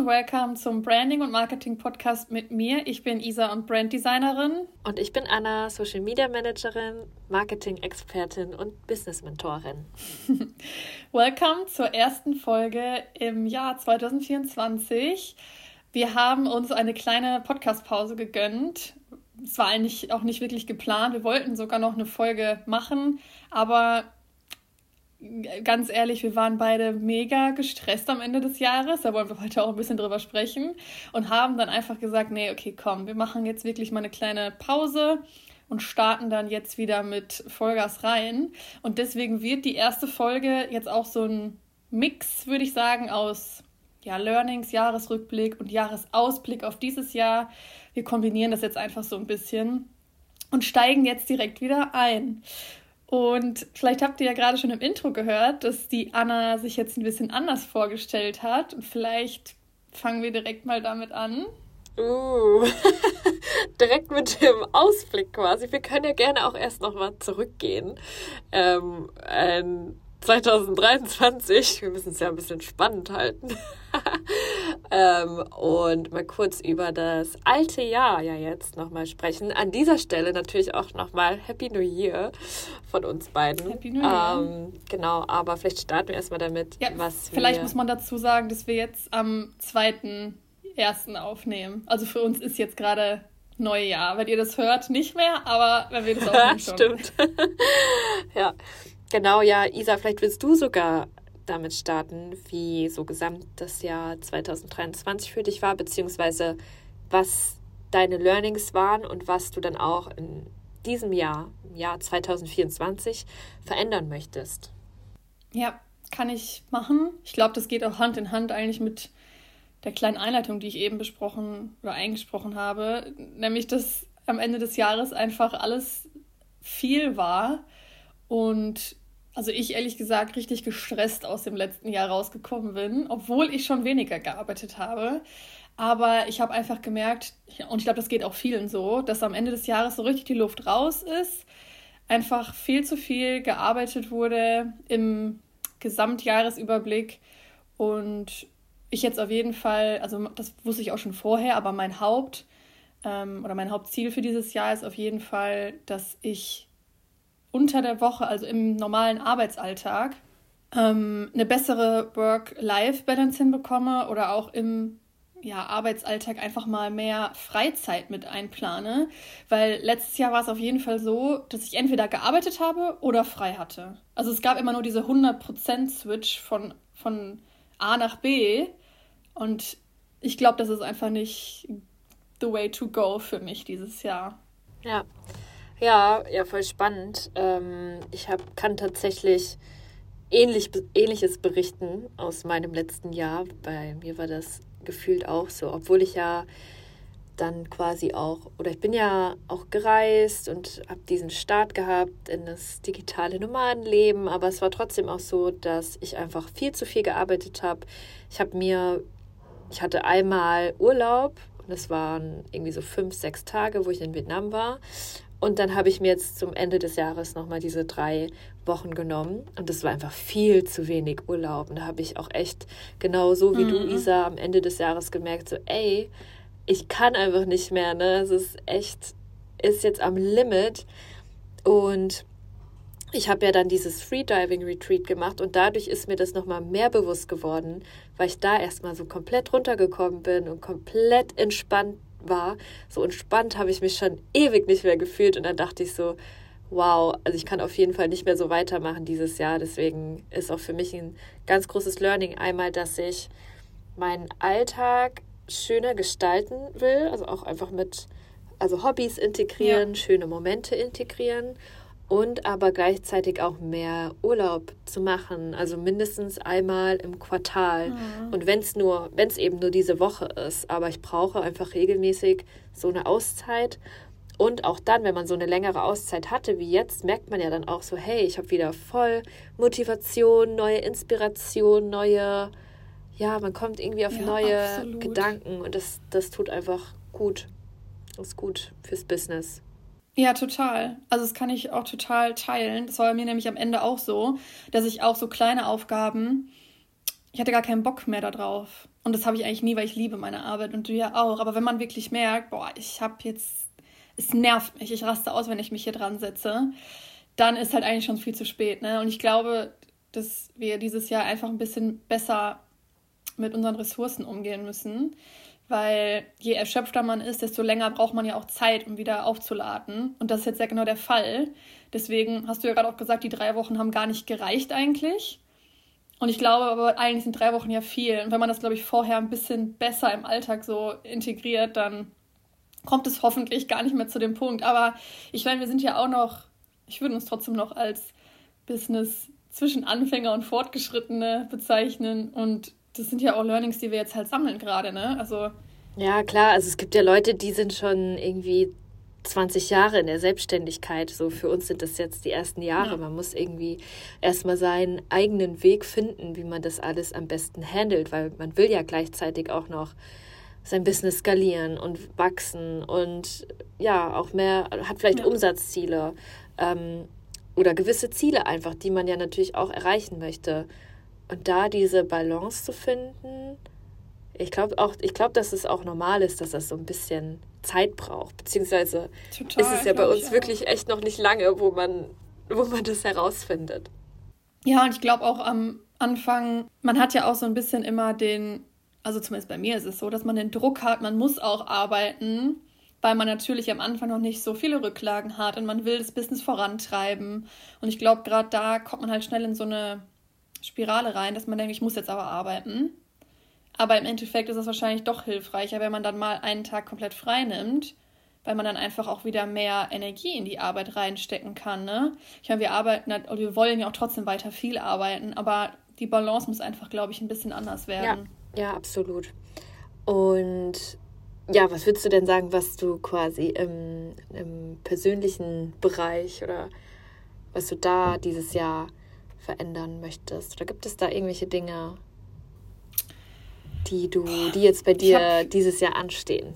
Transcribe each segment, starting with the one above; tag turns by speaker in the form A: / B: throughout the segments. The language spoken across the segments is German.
A: und welcome zum Branding und Marketing Podcast mit mir. Ich bin Isa und Branddesignerin.
B: Und ich bin Anna, Social Media Managerin, Marketing-Expertin und Business Mentorin.
A: welcome zur ersten Folge im Jahr 2024. Wir haben uns eine kleine Podcast-Pause gegönnt. Es war eigentlich auch nicht wirklich geplant. Wir wollten sogar noch eine Folge machen, aber ganz ehrlich, wir waren beide mega gestresst am Ende des Jahres. Da wollen wir heute auch ein bisschen drüber sprechen. Und haben dann einfach gesagt, nee, okay, komm, wir machen jetzt wirklich mal eine kleine Pause und starten dann jetzt wieder mit Vollgas rein. Und deswegen wird die erste Folge jetzt auch so ein Mix, würde ich sagen, aus ja, Learnings, Jahresrückblick und Jahresausblick auf dieses Jahr. Wir kombinieren das jetzt einfach so ein bisschen und steigen jetzt direkt wieder ein. Und vielleicht habt ihr ja gerade schon im Intro gehört, dass die Anna sich jetzt ein bisschen anders vorgestellt hat. Und vielleicht fangen wir direkt mal damit an.
B: Uh, direkt mit dem Ausblick quasi. Wir können ja gerne auch erst nochmal zurückgehen. Ähm, 2023, wir müssen es ja ein bisschen spannend halten. ähm, und mal kurz über das alte Jahr ja jetzt nochmal sprechen. An dieser Stelle natürlich auch nochmal Happy New Year von uns beiden. Happy New Year. Ähm, genau, aber vielleicht starten wir erstmal damit,
A: ja, was Vielleicht muss man dazu sagen, dass wir jetzt am 2.1. aufnehmen. Also für uns ist jetzt gerade Neujahr. Wenn ihr das hört, nicht mehr, aber wenn wir das aufnehmen schon.
B: Stimmt. ja. Genau, ja, Isa, vielleicht willst du sogar damit starten, wie so gesamt das Jahr 2023 für dich war, beziehungsweise was deine Learnings waren und was du dann auch in diesem Jahr, im Jahr 2024, verändern möchtest.
A: Ja, kann ich machen. Ich glaube, das geht auch Hand in Hand eigentlich mit der kleinen Einleitung, die ich eben besprochen oder eingesprochen habe, nämlich dass am Ende des Jahres einfach alles viel war und also ich ehrlich gesagt richtig gestresst aus dem letzten Jahr rausgekommen bin, obwohl ich schon weniger gearbeitet habe. Aber ich habe einfach gemerkt, und ich glaube, das geht auch vielen so, dass am Ende des Jahres so richtig die Luft raus ist, einfach viel zu viel gearbeitet wurde im Gesamtjahresüberblick und ich jetzt auf jeden Fall, also das wusste ich auch schon vorher, aber mein Haupt ähm, oder mein Hauptziel für dieses Jahr ist auf jeden Fall, dass ich unter der Woche, also im normalen Arbeitsalltag, ähm, eine bessere Work-Life-Balance hinbekomme oder auch im ja, Arbeitsalltag einfach mal mehr Freizeit mit einplane. Weil letztes Jahr war es auf jeden Fall so, dass ich entweder gearbeitet habe oder frei hatte. Also es gab immer nur diese 100%-Switch von, von A nach B. Und ich glaube, das ist einfach nicht the way to go für mich dieses Jahr.
B: Ja, ja, ja, voll spannend. Ähm, ich hab, kann tatsächlich ähnlich, Ähnliches berichten aus meinem letzten Jahr. Bei mir war das gefühlt auch so, obwohl ich ja dann quasi auch, oder ich bin ja auch gereist und habe diesen Start gehabt in das digitale Nomadenleben, aber es war trotzdem auch so, dass ich einfach viel zu viel gearbeitet habe. Ich habe mir, ich hatte einmal Urlaub und das waren irgendwie so fünf, sechs Tage, wo ich in Vietnam war und dann habe ich mir jetzt zum Ende des Jahres nochmal diese drei Wochen genommen. Und das war einfach viel zu wenig Urlaub. Und da habe ich auch echt genau so wie mhm. du, Isa, am Ende des Jahres gemerkt, so, ey, ich kann einfach nicht mehr. Ne? Es ist echt, ist jetzt am Limit. Und ich habe ja dann dieses Freediving Retreat gemacht und dadurch ist mir das nochmal mehr bewusst geworden, weil ich da erstmal so komplett runtergekommen bin und komplett entspannt war. So entspannt habe ich mich schon ewig nicht mehr gefühlt und dann dachte ich so, wow, also ich kann auf jeden Fall nicht mehr so weitermachen dieses Jahr. Deswegen ist auch für mich ein ganz großes Learning einmal, dass ich meinen Alltag schöner gestalten will, also auch einfach mit also Hobbys integrieren, ja. schöne Momente integrieren und aber gleichzeitig auch mehr Urlaub zu machen, also mindestens einmal im Quartal. Mhm. Und wenn es nur, wenn es eben nur diese Woche ist, aber ich brauche einfach regelmäßig so eine Auszeit. Und auch dann, wenn man so eine längere Auszeit hatte wie jetzt, merkt man ja dann auch so, hey, ich habe wieder voll Motivation, neue Inspiration, neue, ja, man kommt irgendwie auf ja, neue absolut. Gedanken und das, das tut einfach gut. Das ist gut fürs Business.
A: Ja, total. Also das kann ich auch total teilen. Das war bei mir nämlich am Ende auch so, dass ich auch so kleine Aufgaben ich hatte gar keinen Bock mehr darauf. Und das habe ich eigentlich nie, weil ich liebe meine Arbeit und du ja auch. Aber wenn man wirklich merkt, boah, ich habe jetzt, es nervt mich, ich raste aus, wenn ich mich hier dran setze, dann ist halt eigentlich schon viel zu spät. Ne? Und ich glaube, dass wir dieses Jahr einfach ein bisschen besser mit unseren Ressourcen umgehen müssen. Weil je erschöpfter man ist, desto länger braucht man ja auch Zeit, um wieder aufzuladen. Und das ist jetzt ja genau der Fall. Deswegen hast du ja gerade auch gesagt, die drei Wochen haben gar nicht gereicht eigentlich. Und ich glaube aber, eigentlich sind drei Wochen ja viel. Und wenn man das, glaube ich, vorher ein bisschen besser im Alltag so integriert, dann kommt es hoffentlich gar nicht mehr zu dem Punkt. Aber ich meine, wir sind ja auch noch, ich würde uns trotzdem noch als Business zwischen Anfänger und Fortgeschrittene bezeichnen. Und das sind ja auch Learnings, die wir jetzt halt sammeln gerade, ne? Also.
B: Ja, klar. Also es gibt ja Leute, die sind schon irgendwie 20 Jahre in der Selbstständigkeit. So für uns sind das jetzt die ersten Jahre. Ja. Man muss irgendwie erstmal seinen eigenen Weg finden, wie man das alles am besten handelt, weil man will ja gleichzeitig auch noch sein Business skalieren und wachsen und ja, auch mehr, hat vielleicht ja. Umsatzziele ähm, oder gewisse Ziele einfach, die man ja natürlich auch erreichen möchte. Und da diese Balance zu finden, ich glaube auch, ich glaube, dass es auch normal ist, dass das so ein bisschen Zeit braucht. Beziehungsweise Total, ist es ja bei uns wirklich echt noch nicht lange, wo man, wo man das herausfindet.
A: Ja, und ich glaube auch am Anfang, man hat ja auch so ein bisschen immer den, also zumindest bei mir ist es so, dass man den Druck hat, man muss auch arbeiten, weil man natürlich am Anfang noch nicht so viele Rücklagen hat und man will das Business vorantreiben. Und ich glaube, gerade da kommt man halt schnell in so eine Spirale rein, dass man denkt, ich muss jetzt aber arbeiten. Aber im Endeffekt ist es wahrscheinlich doch hilfreicher, wenn man dann mal einen Tag komplett frei nimmt, weil man dann einfach auch wieder mehr Energie in die Arbeit reinstecken kann. Ne? Ich meine, wir arbeiten, oder wir wollen ja auch trotzdem weiter viel arbeiten, aber die Balance muss einfach, glaube ich, ein bisschen anders werden.
B: Ja, ja, absolut. Und ja, was würdest du denn sagen, was du quasi im, im persönlichen Bereich oder was du da dieses Jahr verändern möchtest? Oder gibt es da irgendwelche Dinge, die du, die jetzt bei dir hab, dieses Jahr anstehen?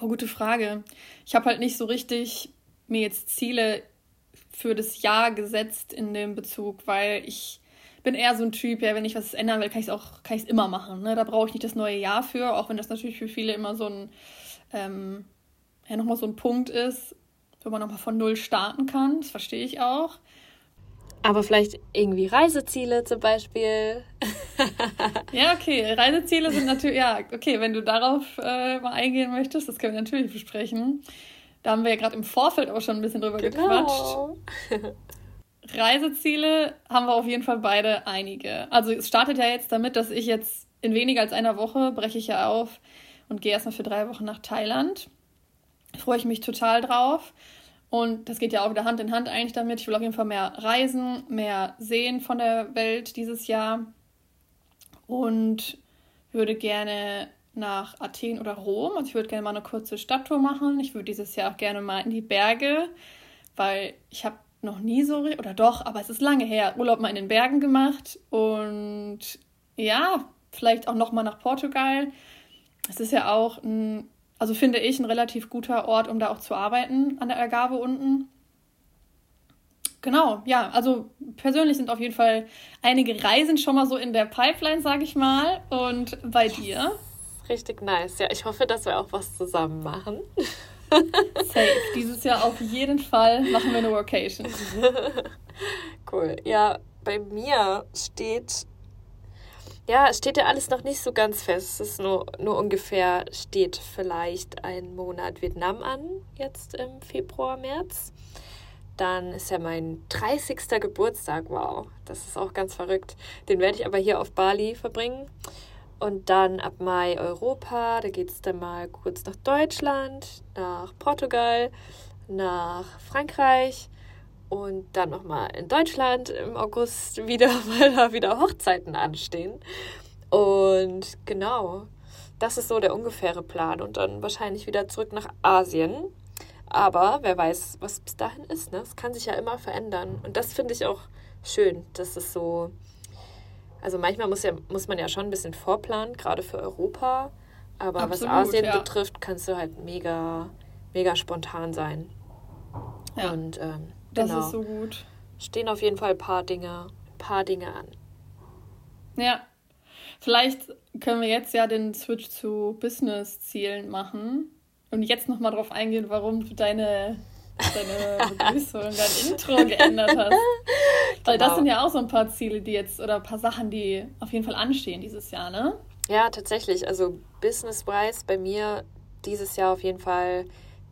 A: Oh, gute Frage. Ich habe halt nicht so richtig mir jetzt Ziele für das Jahr gesetzt in dem Bezug, weil ich bin eher so ein Typ, ja, wenn ich was ändern will, kann ich es auch, kann ich es immer machen. Ne? Da brauche ich nicht das neue Jahr für, auch wenn das natürlich für viele immer so ein, ähm, ja, nochmal so ein Punkt ist, wo man nochmal von Null starten kann. Das verstehe ich auch.
B: Aber vielleicht irgendwie Reiseziele zum Beispiel.
A: ja, okay. Reiseziele sind natürlich, ja, okay, wenn du darauf äh, mal eingehen möchtest, das können wir natürlich besprechen. Da haben wir ja gerade im Vorfeld auch schon ein bisschen drüber genau. gequatscht. Reiseziele haben wir auf jeden Fall beide einige. Also es startet ja jetzt damit, dass ich jetzt in weniger als einer Woche breche ich ja auf und gehe erstmal für drei Wochen nach Thailand. Freue ich mich total drauf. Und das geht ja auch wieder Hand in Hand eigentlich damit. Ich will auf jeden Fall mehr reisen, mehr sehen von der Welt dieses Jahr. Und würde gerne nach Athen oder Rom. Also ich würde gerne mal eine kurze Stadttour machen. Ich würde dieses Jahr auch gerne mal in die Berge, weil ich habe noch nie so, oder doch, aber es ist lange her, Urlaub mal in den Bergen gemacht. Und ja, vielleicht auch noch mal nach Portugal. Es ist ja auch ein also finde ich ein relativ guter Ort, um da auch zu arbeiten an der Ergabe unten. Genau, ja, also persönlich sind auf jeden Fall einige Reisen schon mal so in der Pipeline, sage ich mal. Und bei dir?
B: Richtig nice. Ja, ich hoffe, dass wir auch was zusammen machen.
A: Safe. Dieses Jahr auf jeden Fall machen wir eine Workation.
B: cool. Ja, bei mir steht ja, steht ja alles noch nicht so ganz fest. Es ist nur, nur ungefähr, steht vielleicht ein Monat Vietnam an, jetzt im Februar, März. Dann ist ja mein 30. Geburtstag, wow, das ist auch ganz verrückt. Den werde ich aber hier auf Bali verbringen. Und dann ab Mai Europa, da geht es dann mal kurz nach Deutschland, nach Portugal, nach Frankreich und dann nochmal in Deutschland im August wieder, weil da wieder Hochzeiten anstehen. Und genau, das ist so der ungefähre Plan. Und dann wahrscheinlich wieder zurück nach Asien. Aber wer weiß, was bis dahin ist. Ne? Es kann sich ja immer verändern. Und das finde ich auch schön, dass es so. Also manchmal muss, ja, muss man ja schon ein bisschen vorplanen, gerade für Europa. Aber Absolut, was Asien ja. betrifft, kannst du halt mega, mega spontan sein. Ja. Und ähm, das genau. ist so gut. Stehen auf jeden Fall ein paar Dinge, ein paar Dinge an.
A: Ja. Vielleicht können wir jetzt ja den Switch zu Business-Zielen machen und jetzt nochmal drauf eingehen, warum du deine, deine Begrüßung, dein Intro geändert hast. Weil das genau. sind ja auch so ein paar Ziele, die jetzt, oder ein paar Sachen, die auf jeden Fall anstehen dieses Jahr, ne?
B: Ja, tatsächlich. Also business-wise bei mir dieses Jahr auf jeden Fall,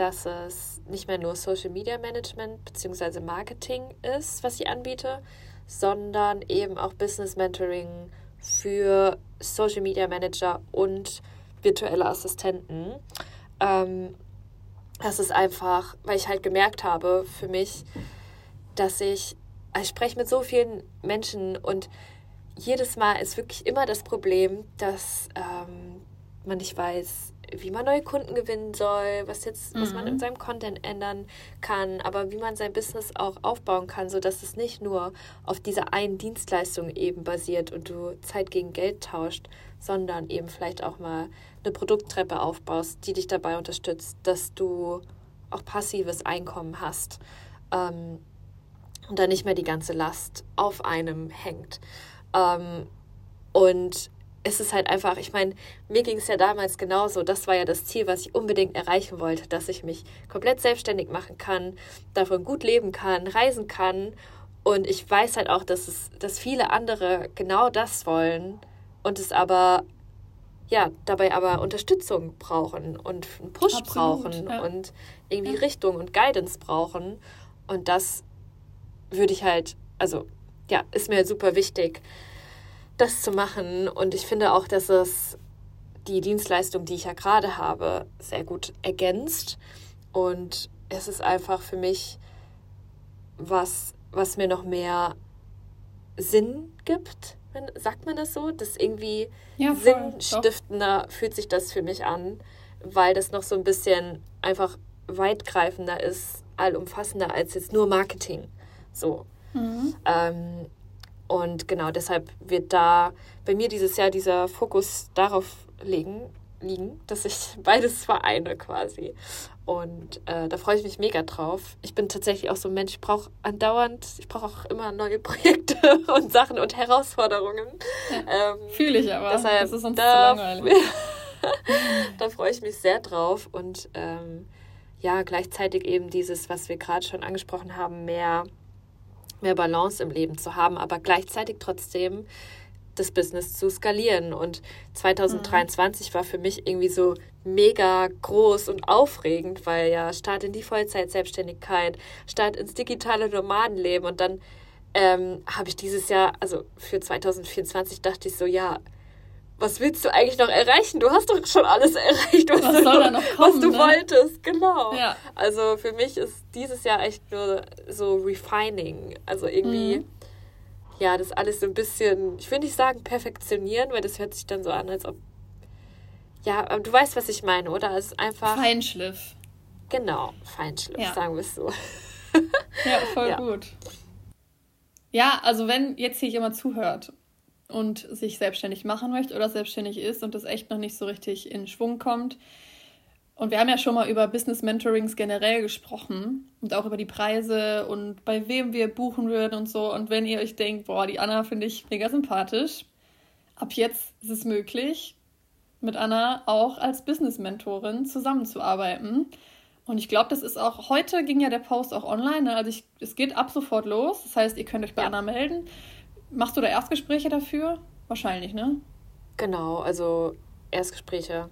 B: dass es nicht mehr nur Social Media Management bzw. Marketing ist, was ich anbiete, sondern eben auch Business Mentoring für Social Media Manager und virtuelle Assistenten. Ähm, das ist einfach, weil ich halt gemerkt habe für mich, dass ich, ich spreche mit so vielen Menschen und jedes Mal ist wirklich immer das Problem, dass ähm, man nicht weiß, wie man neue Kunden gewinnen soll, was jetzt, mhm. was man in mhm. seinem Content ändern kann, aber wie man sein Business auch aufbauen kann, sodass es nicht nur auf dieser einen Dienstleistung eben basiert und du Zeit gegen Geld tauscht, sondern eben vielleicht auch mal eine Produkttreppe aufbaust, die dich dabei unterstützt, dass du auch passives Einkommen hast ähm, und dann nicht mehr die ganze Last auf einem hängt. Ähm, und es ist halt einfach, ich meine, mir ging es ja damals genauso. Das war ja das Ziel, was ich unbedingt erreichen wollte, dass ich mich komplett selbstständig machen kann, davon gut leben kann, reisen kann. Und ich weiß halt auch, dass es, dass viele andere genau das wollen und es aber ja, dabei aber Unterstützung brauchen und einen Push Absolut, brauchen ja. und irgendwie ja. Richtung und Guidance brauchen. Und das würde ich halt, also ja, ist mir super wichtig, das zu machen. Und ich finde auch, dass es die Dienstleistung, die ich ja gerade habe, sehr gut ergänzt. Und es ist einfach für mich was, was mir noch mehr Sinn gibt. Sagt man das so? Das irgendwie ja, sinnstiftender doch. fühlt sich das für mich an, weil das noch so ein bisschen einfach weitgreifender ist, allumfassender als jetzt nur Marketing. So. Mhm. Ähm, und genau deshalb wird da bei mir dieses Jahr dieser Fokus darauf liegen, liegen dass ich beides vereine quasi. Und äh, da freue ich mich mega drauf. Ich bin tatsächlich auch so ein Mensch, ich brauche andauernd, ich brauche auch immer neue Projekte und Sachen und Herausforderungen. Ja, ähm, Fühle ich aber. Deshalb, das ist uns da, zu langweilig. da freue ich mich sehr drauf. Und ähm, ja, gleichzeitig eben dieses, was wir gerade schon angesprochen haben, mehr mehr Balance im Leben zu haben, aber gleichzeitig trotzdem das Business zu skalieren. Und 2023 mhm. war für mich irgendwie so mega groß und aufregend, weil ja Start in die Vollzeit-Selbstständigkeit, Start ins digitale Nomadenleben und dann ähm, habe ich dieses Jahr, also für 2024 dachte ich so, ja, was willst du eigentlich noch erreichen? Du hast doch schon alles erreicht, was, was, du, kommen, was du ne? wolltest. Genau. Ja. Also für mich ist dieses Jahr echt nur so refining. Also irgendwie, mhm. ja, das alles so ein bisschen, ich will nicht sagen perfektionieren, weil das hört sich dann so an, als ob. Ja, du weißt, was ich meine, oder? Es ist einfach.
A: Feinschliff.
B: Genau, Feinschliff, ja. sagen wir es so.
A: ja, voll ja. gut. Ja, also wenn jetzt hier jemand zuhört und sich selbstständig machen möchte oder selbstständig ist und das echt noch nicht so richtig in Schwung kommt. Und wir haben ja schon mal über Business Mentorings generell gesprochen und auch über die Preise und bei wem wir buchen würden und so. Und wenn ihr euch denkt, boah, die Anna finde ich mega sympathisch, ab jetzt ist es möglich, mit Anna auch als Business Mentorin zusammenzuarbeiten. Und ich glaube, das ist auch, heute ging ja der Post auch online, ne? also ich, es geht ab sofort los. Das heißt, ihr könnt euch bei ja. Anna melden. Machst du da Erstgespräche dafür? Wahrscheinlich, ne?
B: Genau, also Erstgespräche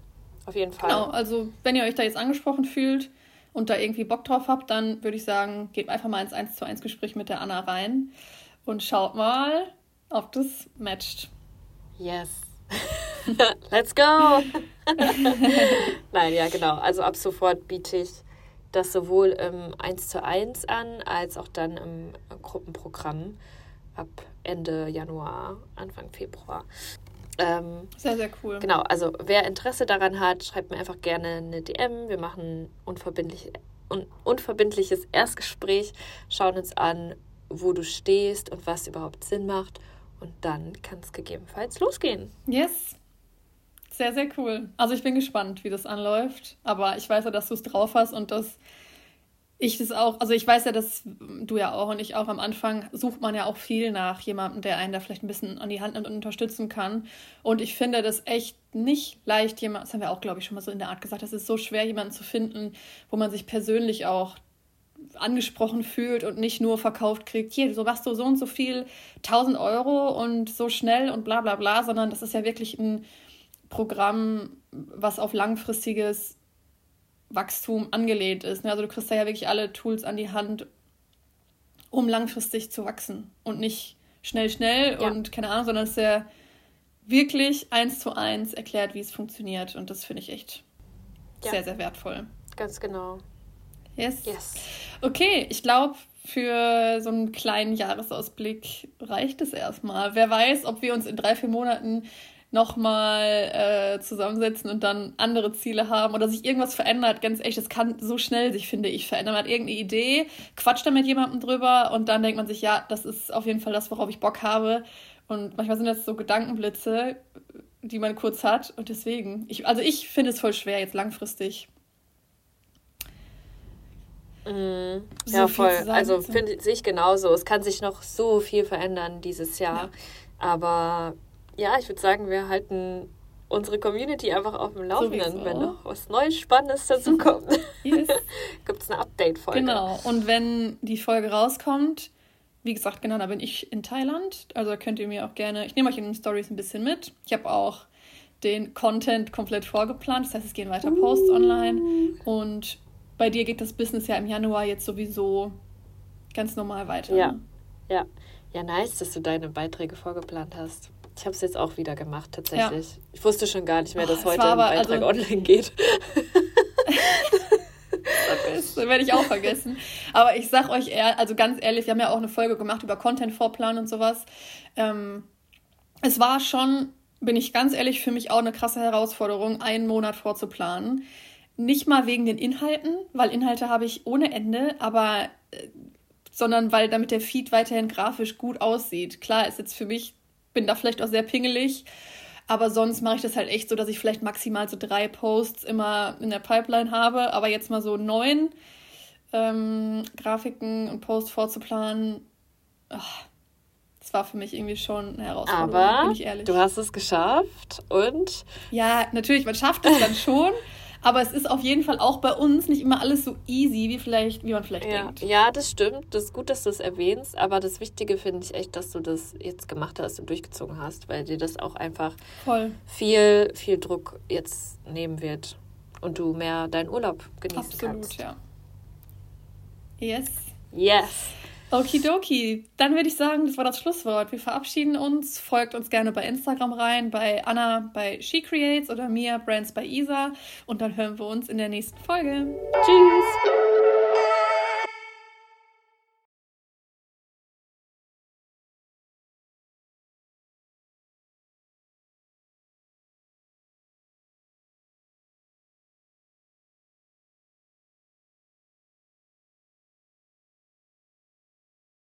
B: auf jeden Fall.
A: Genau, also wenn ihr euch da jetzt angesprochen fühlt und da irgendwie Bock drauf habt, dann würde ich sagen, geht einfach mal ins 1 zu 1 Gespräch mit der Anna rein und schaut mal, ob das matcht.
B: Yes. Let's go! Nein, ja, genau. Also ab sofort biete ich das sowohl im 1 zu 1 an, als auch dann im Gruppenprogramm ab Ende Januar, Anfang Februar.
A: Ähm, sehr, sehr cool.
B: Genau, also wer Interesse daran hat, schreibt mir einfach gerne eine DM. Wir machen unverbindlich, un, unverbindliches Erstgespräch, schauen uns an, wo du stehst und was überhaupt Sinn macht. Und dann kann es gegebenenfalls losgehen.
A: Yes. Sehr, sehr cool. Also ich bin gespannt, wie das anläuft. Aber ich weiß ja, dass du es drauf hast und dass ich das auch, also ich weiß ja, dass du ja auch und ich auch am Anfang sucht man ja auch viel nach jemandem, der einen da vielleicht ein bisschen an die Hand nimmt und unterstützen kann. Und ich finde das echt nicht leicht, jemand, das haben wir auch, glaube ich, schon mal so in der Art gesagt, es ist so schwer, jemanden zu finden, wo man sich persönlich auch angesprochen fühlt und nicht nur verkauft kriegt, hier, so machst du so und so viel, 1000 Euro und so schnell und bla bla bla, sondern das ist ja wirklich ein Programm, was auf langfristiges Wachstum angelehnt ist. Ne? Also du kriegst da ja wirklich alle Tools an die Hand, um langfristig zu wachsen und nicht schnell, schnell ja. und keine Ahnung, sondern es ist ja wirklich eins zu eins erklärt, wie es funktioniert und das finde ich echt ja. sehr, sehr wertvoll.
B: Ganz genau.
A: Yes. yes. Okay, ich glaube, für so einen kleinen Jahresausblick reicht es erstmal. Wer weiß, ob wir uns in drei, vier Monaten nochmal äh, zusammensetzen und dann andere Ziele haben oder sich irgendwas verändert. Ganz echt, das kann so schnell sich, finde ich, verändern. Man hat irgendeine Idee, quatscht da mit jemandem drüber und dann denkt man sich, ja, das ist auf jeden Fall das, worauf ich Bock habe. Und manchmal sind das so Gedankenblitze, die man kurz hat. Und deswegen, ich, also ich finde es voll schwer, jetzt langfristig.
B: Mm, so ja, voll. Also sehe ich genauso. Es kann sich noch so viel verändern dieses Jahr. Ja. Aber ja, ich würde sagen, wir halten unsere Community einfach auf dem Laufenden, Sowieso. wenn noch was Neues, Spannendes dazu kommt. Yes. Gibt es eine Update-Folge.
A: Genau, und wenn die Folge rauskommt, wie gesagt, genau, da bin ich in Thailand. Also könnt ihr mir auch gerne, ich nehme euch in den Stories ein bisschen mit. Ich habe auch den Content komplett vorgeplant. Das heißt, es gehen weiter Posts online. Und bei dir geht das Business ja im Januar jetzt sowieso ganz normal weiter.
B: Ja, ne? ja. Ja, nice, dass du deine Beiträge vorgeplant hast. Ich habe es jetzt auch wieder gemacht, tatsächlich. Ja. Ich wusste schon gar nicht mehr, dass oh, heute ein Beitrag also, online geht.
A: das werde ich auch vergessen. Aber ich sag euch eher, also ganz ehrlich, wir haben ja auch eine Folge gemacht über Content-Vorplan und sowas. Ähm, es war schon, bin ich ganz ehrlich, für mich auch eine krasse Herausforderung, einen Monat vorzuplanen. Nicht mal wegen den Inhalten, weil Inhalte habe ich ohne Ende, aber äh, sondern weil damit der Feed weiterhin grafisch gut aussieht. Klar ist jetzt für mich bin da vielleicht auch sehr pingelig. Aber sonst mache ich das halt echt so, dass ich vielleicht maximal so drei Posts immer in der Pipeline habe. Aber jetzt mal so neun ähm, Grafiken und Posts vorzuplanen, ach, das war für mich irgendwie schon eine Herausforderung,
B: aber bin ich ehrlich. Du hast es geschafft und.
A: Ja, natürlich, man schafft es dann schon. Aber es ist auf jeden Fall auch bei uns nicht immer alles so easy, wie, vielleicht, wie man vielleicht
B: ja.
A: denkt.
B: Ja, das stimmt. Das ist gut, dass du es erwähnst. Aber das Wichtige finde ich echt, dass du das jetzt gemacht hast und durchgezogen hast, weil dir das auch einfach Voll. viel, viel Druck jetzt nehmen wird und du mehr deinen Urlaub genießen Absolut, kannst. Absolut,
A: ja. Yes. Yes. Okidoki, dann würde ich sagen, das war das Schlusswort. Wir verabschieden uns. Folgt uns gerne bei Instagram rein, bei Anna bei She Creates oder mir Brands bei Isa. Und dann hören wir uns in der nächsten Folge. Tschüss!